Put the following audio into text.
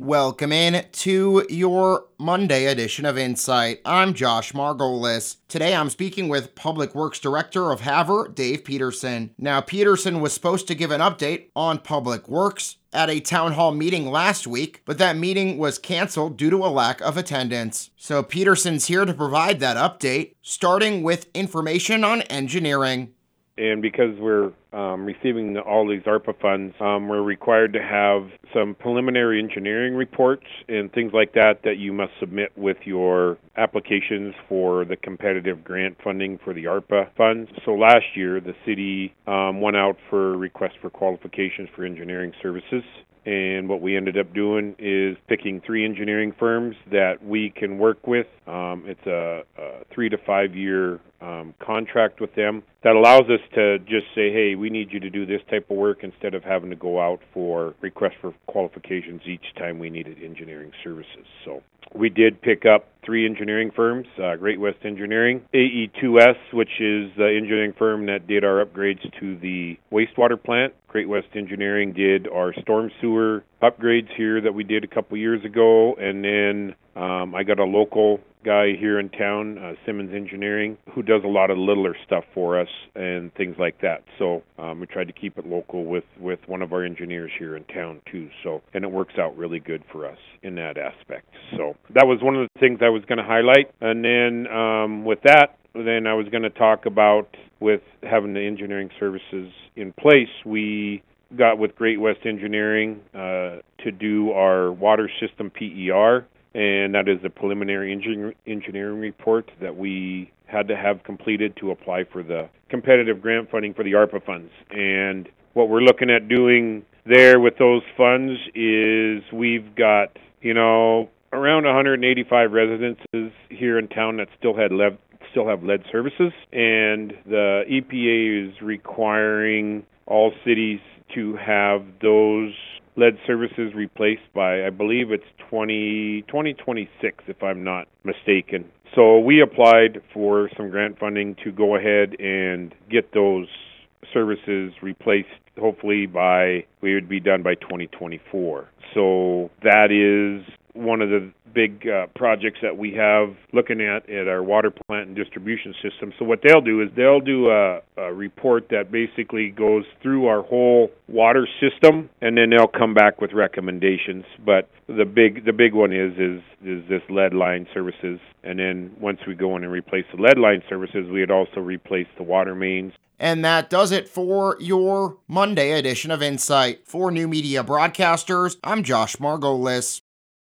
Welcome in to your Monday edition of Insight. I'm Josh Margolis. Today I'm speaking with Public Works Director of Havre, Dave Peterson. Now, Peterson was supposed to give an update on Public Works at a town hall meeting last week, but that meeting was canceled due to a lack of attendance. So Peterson's here to provide that update, starting with information on engineering and because we're um, receiving all these ARPA funds, um, we're required to have some preliminary engineering reports and things like that that you must submit with your applications for the competitive grant funding for the ARPA funds. So last year, the city um, went out for requests for qualifications for engineering services. And what we ended up doing is picking three engineering firms that we can work with. Um, it's a, a three to five year um, contract with them that allows us to just say, hey, we need you to do this type of work instead of having to go out for requests for qualifications each time we needed engineering services. So we did pick up three engineering firms uh, Great West Engineering, AE2S, which is the engineering firm that did our upgrades to the wastewater plant. Great West Engineering did our storm sewer upgrades here that we did a couple years ago, and then um, I got a local guy here in town, uh, Simmons Engineering, who does a lot of littler stuff for us and things like that. So um, we tried to keep it local with with one of our engineers here in town too. So and it works out really good for us in that aspect. So that was one of the things I was going to highlight. And then um, with that, then I was going to talk about with having the engineering services in place. We got with Great West Engineering uh, to do our water system PER and that is a preliminary engineering report that we had to have completed to apply for the competitive grant funding for the ARPA funds. And what we're looking at doing there with those funds is we've got, you know, around 185 residences here in town that still had still have lead services, and the EPA is requiring all cities to have those lead services replaced by I believe it's 20 2026 if I'm not mistaken. So we applied for some grant funding to go ahead and get those services replaced hopefully by we would be done by 2024. So that is one of the big uh, projects that we have looking at at our water plant and distribution system. So what they'll do is they'll do a, a report that basically goes through our whole water system, and then they'll come back with recommendations. But the big the big one is is is this lead line services, and then once we go in and replace the lead line services, we would also replace the water mains. And that does it for your Monday edition of Insight. For New Media Broadcasters, I'm Josh Margolis.